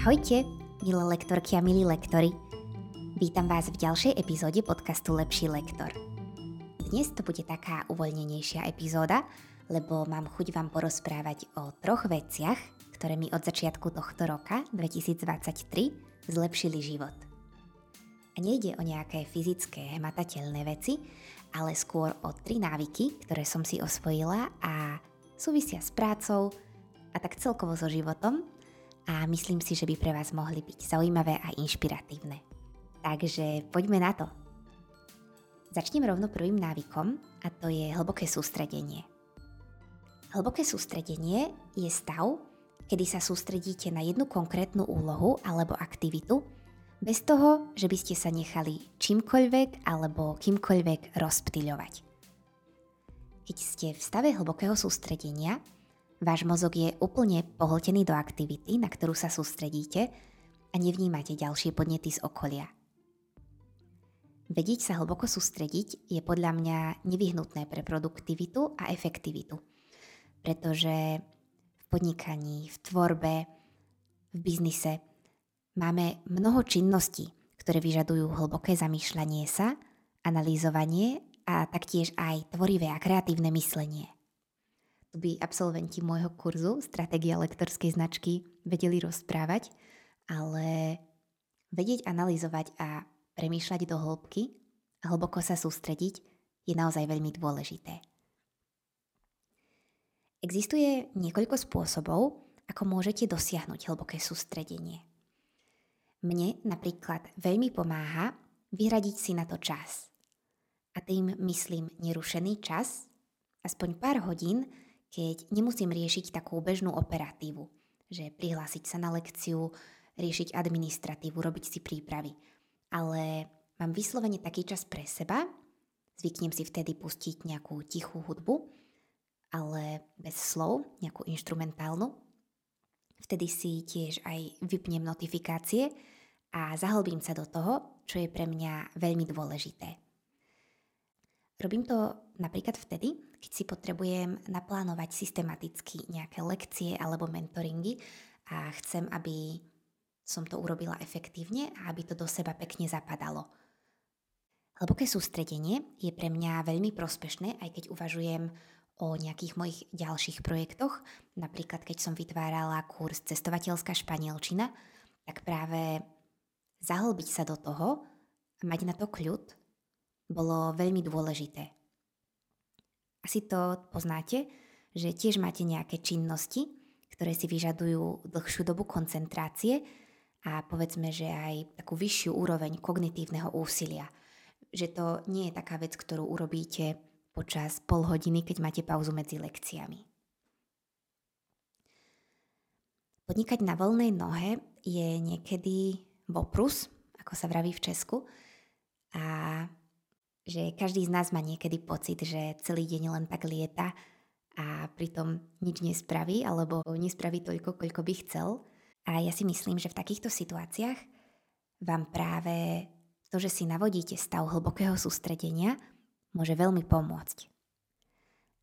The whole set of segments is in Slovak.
Ahojte, milé lektorky a milí lektory. Vítam vás v ďalšej epizóde podcastu Lepší lektor. Dnes to bude taká uvoľnenejšia epizóda, lebo mám chuť vám porozprávať o troch veciach, ktoré mi od začiatku tohto roka, 2023, zlepšili život. A nejde o nejaké fyzické, hmatateľné veci, ale skôr o tri návyky, ktoré som si osvojila a súvisia s prácou a tak celkovo so životom a myslím si, že by pre vás mohli byť zaujímavé a inšpiratívne. Takže poďme na to. Začnem rovno prvým návykom a to je hlboké sústredenie. Hlboké sústredenie je stav, kedy sa sústredíte na jednu konkrétnu úlohu alebo aktivitu, bez toho, že by ste sa nechali čímkoľvek alebo kýmkoľvek rozptýľovať. Keď ste v stave hlbokého sústredenia, váš mozog je úplne pohltený do aktivity, na ktorú sa sústredíte a nevnímate ďalšie podnety z okolia – Vedieť sa hlboko sústrediť je podľa mňa nevyhnutné pre produktivitu a efektivitu. Pretože v podnikaní, v tvorbe, v biznise máme mnoho činností, ktoré vyžadujú hlboké zamýšľanie sa, analýzovanie a taktiež aj tvorivé a kreatívne myslenie. By absolventi môjho kurzu Stratégia lektorskej značky vedeli rozprávať, ale vedieť analyzovať a premýšľať do hĺbky a hlboko sa sústrediť je naozaj veľmi dôležité. Existuje niekoľko spôsobov, ako môžete dosiahnuť hlboké sústredenie. Mne napríklad veľmi pomáha vyhradiť si na to čas. A tým myslím nerušený čas, aspoň pár hodín, keď nemusím riešiť takú bežnú operatívu, že prihlásiť sa na lekciu, riešiť administratívu, robiť si prípravy – ale mám vyslovene taký čas pre seba, zvyknem si vtedy pustiť nejakú tichú hudbu, ale bez slov, nejakú instrumentálnu. Vtedy si tiež aj vypnem notifikácie a zahlbím sa do toho, čo je pre mňa veľmi dôležité. Robím to napríklad vtedy, keď si potrebujem naplánovať systematicky nejaké lekcie alebo mentoringy a chcem, aby som to urobila efektívne a aby to do seba pekne zapadalo. Hlboké sústredenie je pre mňa veľmi prospešné, aj keď uvažujem o nejakých mojich ďalších projektoch. Napríklad, keď som vytvárala kurz Cestovateľská španielčina, tak práve zahlbiť sa do toho mať na to kľud bolo veľmi dôležité. Asi to poznáte, že tiež máte nejaké činnosti, ktoré si vyžadujú dlhšiu dobu koncentrácie a povedzme, že aj takú vyššiu úroveň kognitívneho úsilia. Že to nie je taká vec, ktorú urobíte počas pol hodiny, keď máte pauzu medzi lekciami. Podnikať na voľnej nohe je niekedy voprus, ako sa vraví v Česku, a že každý z nás má niekedy pocit, že celý deň len tak lieta a pritom nič nespraví alebo nespraví toľko, koľko by chcel – a ja si myslím, že v takýchto situáciách vám práve to, že si navodíte stav hlbokého sústredenia, môže veľmi pomôcť.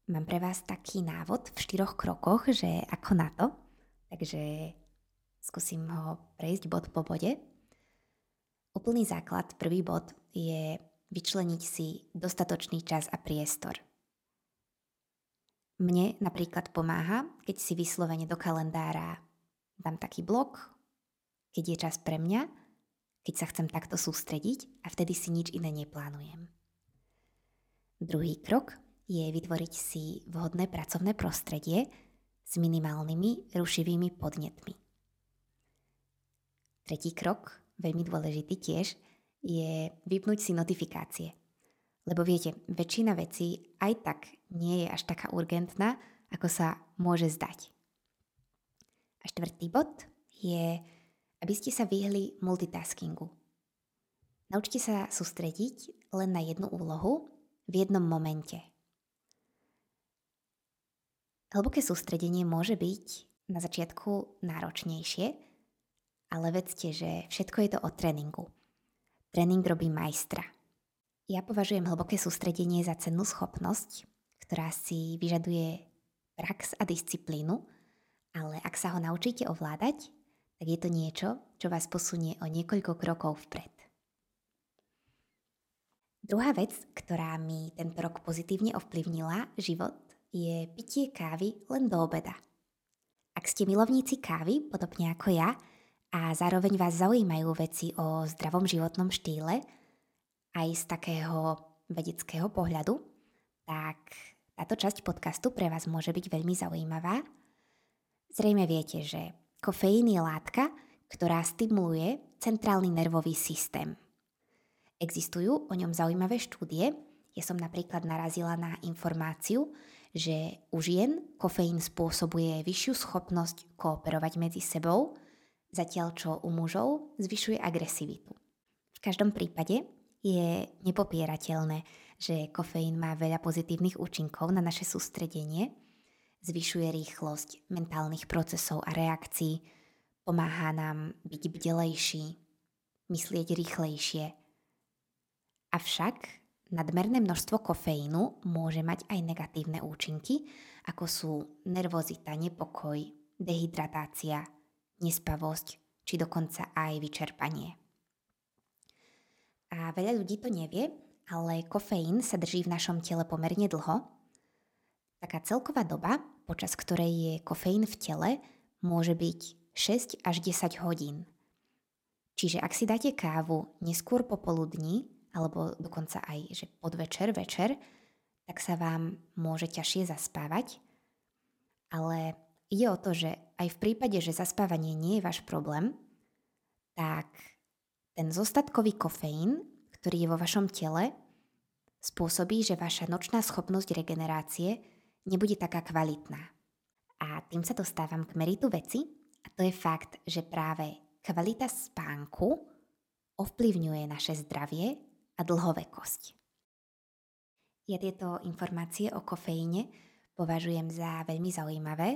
Mám pre vás taký návod v štyroch krokoch, že ako na to, takže skúsim ho prejsť bod po bode. Úplný základ, prvý bod je vyčleniť si dostatočný čas a priestor. Mne napríklad pomáha, keď si vyslovene do kalendára dám taký blok, keď je čas pre mňa, keď sa chcem takto sústrediť a vtedy si nič iné neplánujem. Druhý krok je vytvoriť si vhodné pracovné prostredie s minimálnymi rušivými podnetmi. Tretí krok, veľmi dôležitý tiež, je vypnúť si notifikácie. Lebo viete, väčšina vecí aj tak nie je až taká urgentná, ako sa môže zdať. A štvrtý bod je, aby ste sa vyhli multitaskingu. Naučte sa sústrediť len na jednu úlohu v jednom momente. Hlboké sústredenie môže byť na začiatku náročnejšie, ale vedzte, že všetko je to o tréningu. Tréning robí majstra. Ja považujem hlboké sústredenie za cennú schopnosť, ktorá si vyžaduje prax a disciplínu, ale ak sa ho naučíte ovládať, tak je to niečo, čo vás posunie o niekoľko krokov vpred. Druhá vec, ktorá mi tento rok pozitívne ovplyvnila život, je pitie kávy len do obeda. Ak ste milovníci kávy, podobne ako ja, a zároveň vás zaujímajú veci o zdravom životnom štýle, aj z takého vedeckého pohľadu, tak táto časť podcastu pre vás môže byť veľmi zaujímavá. Zrejme viete, že kofeín je látka, ktorá stimuluje centrálny nervový systém – Existujú o ňom zaujímavé štúdie. Ja som napríklad narazila na informáciu, že u žien kofeín spôsobuje vyššiu schopnosť kooperovať medzi sebou, zatiaľ čo u mužov zvyšuje agresivitu. V každom prípade je nepopierateľné, že kofeín má veľa pozitívnych účinkov na naše sústredenie, zvyšuje rýchlosť mentálnych procesov a reakcií, pomáha nám byť bdelejší, myslieť rýchlejšie, Avšak nadmerné množstvo kofeínu môže mať aj negatívne účinky, ako sú nervozita, nepokoj, dehydratácia, nespavosť či dokonca aj vyčerpanie. A veľa ľudí to nevie, ale kofeín sa drží v našom tele pomerne dlho. Taká celková doba, počas ktorej je kofeín v tele, môže byť 6 až 10 hodín. Čiže ak si dáte kávu neskôr popoludní, alebo dokonca aj, že podvečer, večer, tak sa vám môže ťažšie zaspávať. Ale ide o to, že aj v prípade, že zaspávanie nie je váš problém, tak ten zostatkový kofeín, ktorý je vo vašom tele, spôsobí, že vaša nočná schopnosť regenerácie nebude taká kvalitná. A tým sa dostávam k meritu veci, a to je fakt, že práve kvalita spánku ovplyvňuje naše zdravie a dlhovekosť. Ja tieto informácie o kofeíne považujem za veľmi zaujímavé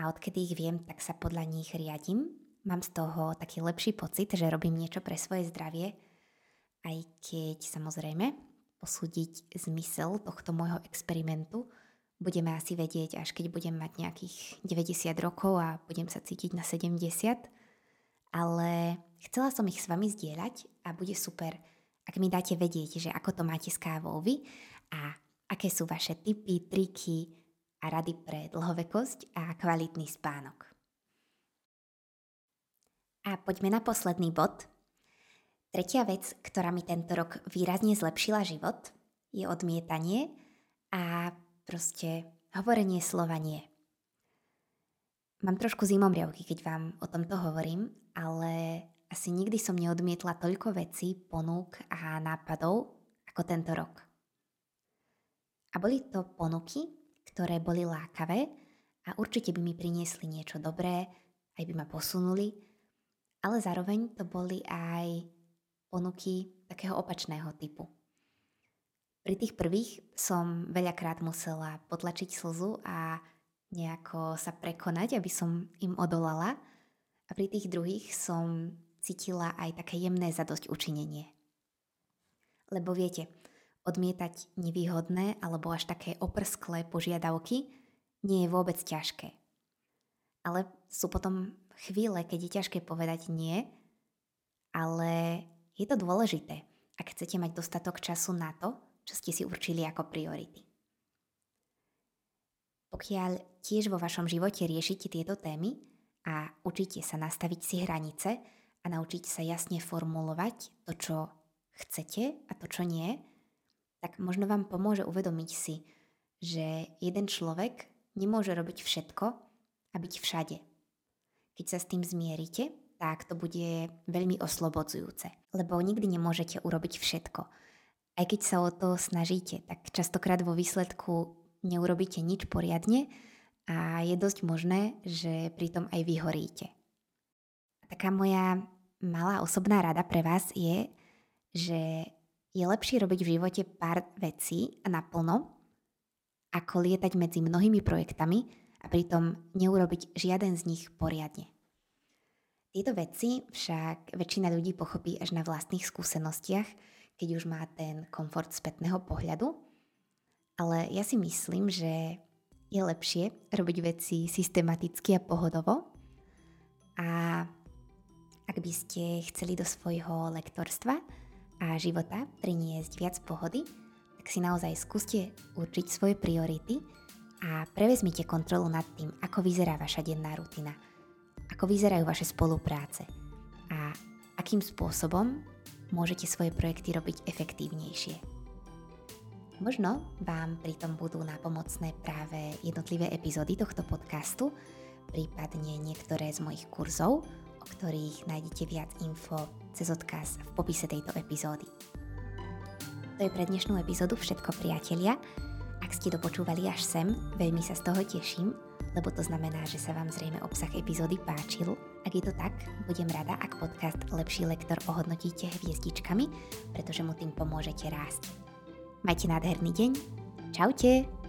a odkedy ich viem, tak sa podľa nich riadím. Mám z toho taký lepší pocit, že robím niečo pre svoje zdravie, aj keď samozrejme posúdiť zmysel tohto môjho experimentu budeme asi vedieť, až keď budem mať nejakých 90 rokov a budem sa cítiť na 70. Ale chcela som ich s vami zdieľať a bude super, ak mi dáte vedieť, že ako to máte s kávou vy a aké sú vaše tipy, triky a rady pre dlhovekosť a kvalitný spánok. A poďme na posledný bod. Tretia vec, ktorá mi tento rok výrazne zlepšila život, je odmietanie a proste hovorenie slova nie. Mám trošku zimomriavky, keď vám o tomto hovorím, ale asi nikdy som neodmietla toľko vecí, ponúk a nápadov ako tento rok. A boli to ponuky, ktoré boli lákavé a určite by mi priniesli niečo dobré, aj by ma posunuli, ale zároveň to boli aj ponuky takého opačného typu. Pri tých prvých som veľakrát musela potlačiť slzu a nejako sa prekonať, aby som im odolala. A pri tých druhých som cítila aj také jemné zadosť učinenie. Lebo viete, odmietať nevýhodné alebo až také oprsklé požiadavky nie je vôbec ťažké. Ale sú potom chvíle, keď je ťažké povedať nie, ale je to dôležité, ak chcete mať dostatok času na to, čo ste si určili ako priority. Pokiaľ tiež vo vašom živote riešite tieto témy a učíte sa nastaviť si hranice, a naučiť sa jasne formulovať to, čo chcete a to, čo nie, tak možno vám pomôže uvedomiť si, že jeden človek nemôže robiť všetko a byť všade. Keď sa s tým zmierite, tak to bude veľmi oslobodzujúce, lebo nikdy nemôžete urobiť všetko. Aj keď sa o to snažíte, tak častokrát vo výsledku neurobíte nič poriadne a je dosť možné, že pritom aj vyhoríte. Taká moja malá osobná rada pre vás je, že je lepšie robiť v živote pár vecí a naplno, ako lietať medzi mnohými projektami a pritom neurobiť žiaden z nich poriadne. Tieto veci však väčšina ľudí pochopí až na vlastných skúsenostiach, keď už má ten komfort spätného pohľadu, ale ja si myslím, že je lepšie robiť veci systematicky a pohodovo A ak by ste chceli do svojho lektorstva a života priniesť viac pohody, tak si naozaj skúste určiť svoje priority a prevezmite kontrolu nad tým, ako vyzerá vaša denná rutina, ako vyzerajú vaše spolupráce a akým spôsobom môžete svoje projekty robiť efektívnejšie. Možno vám pritom budú napomocné práve jednotlivé epizódy tohto podcastu, prípadne niektoré z mojich kurzov, o ktorých nájdete viac info cez odkaz v popise tejto epizódy. To je pre dnešnú epizódu všetko priatelia. Ak ste dopočúvali až sem, veľmi sa z toho teším, lebo to znamená, že sa vám zrejme obsah epizódy páčil. Ak je to tak, budem rada, ak podcast Lepší lektor ohodnotíte hviezdičkami, pretože mu tým pomôžete rásť. Majte nádherný deň. Čaute!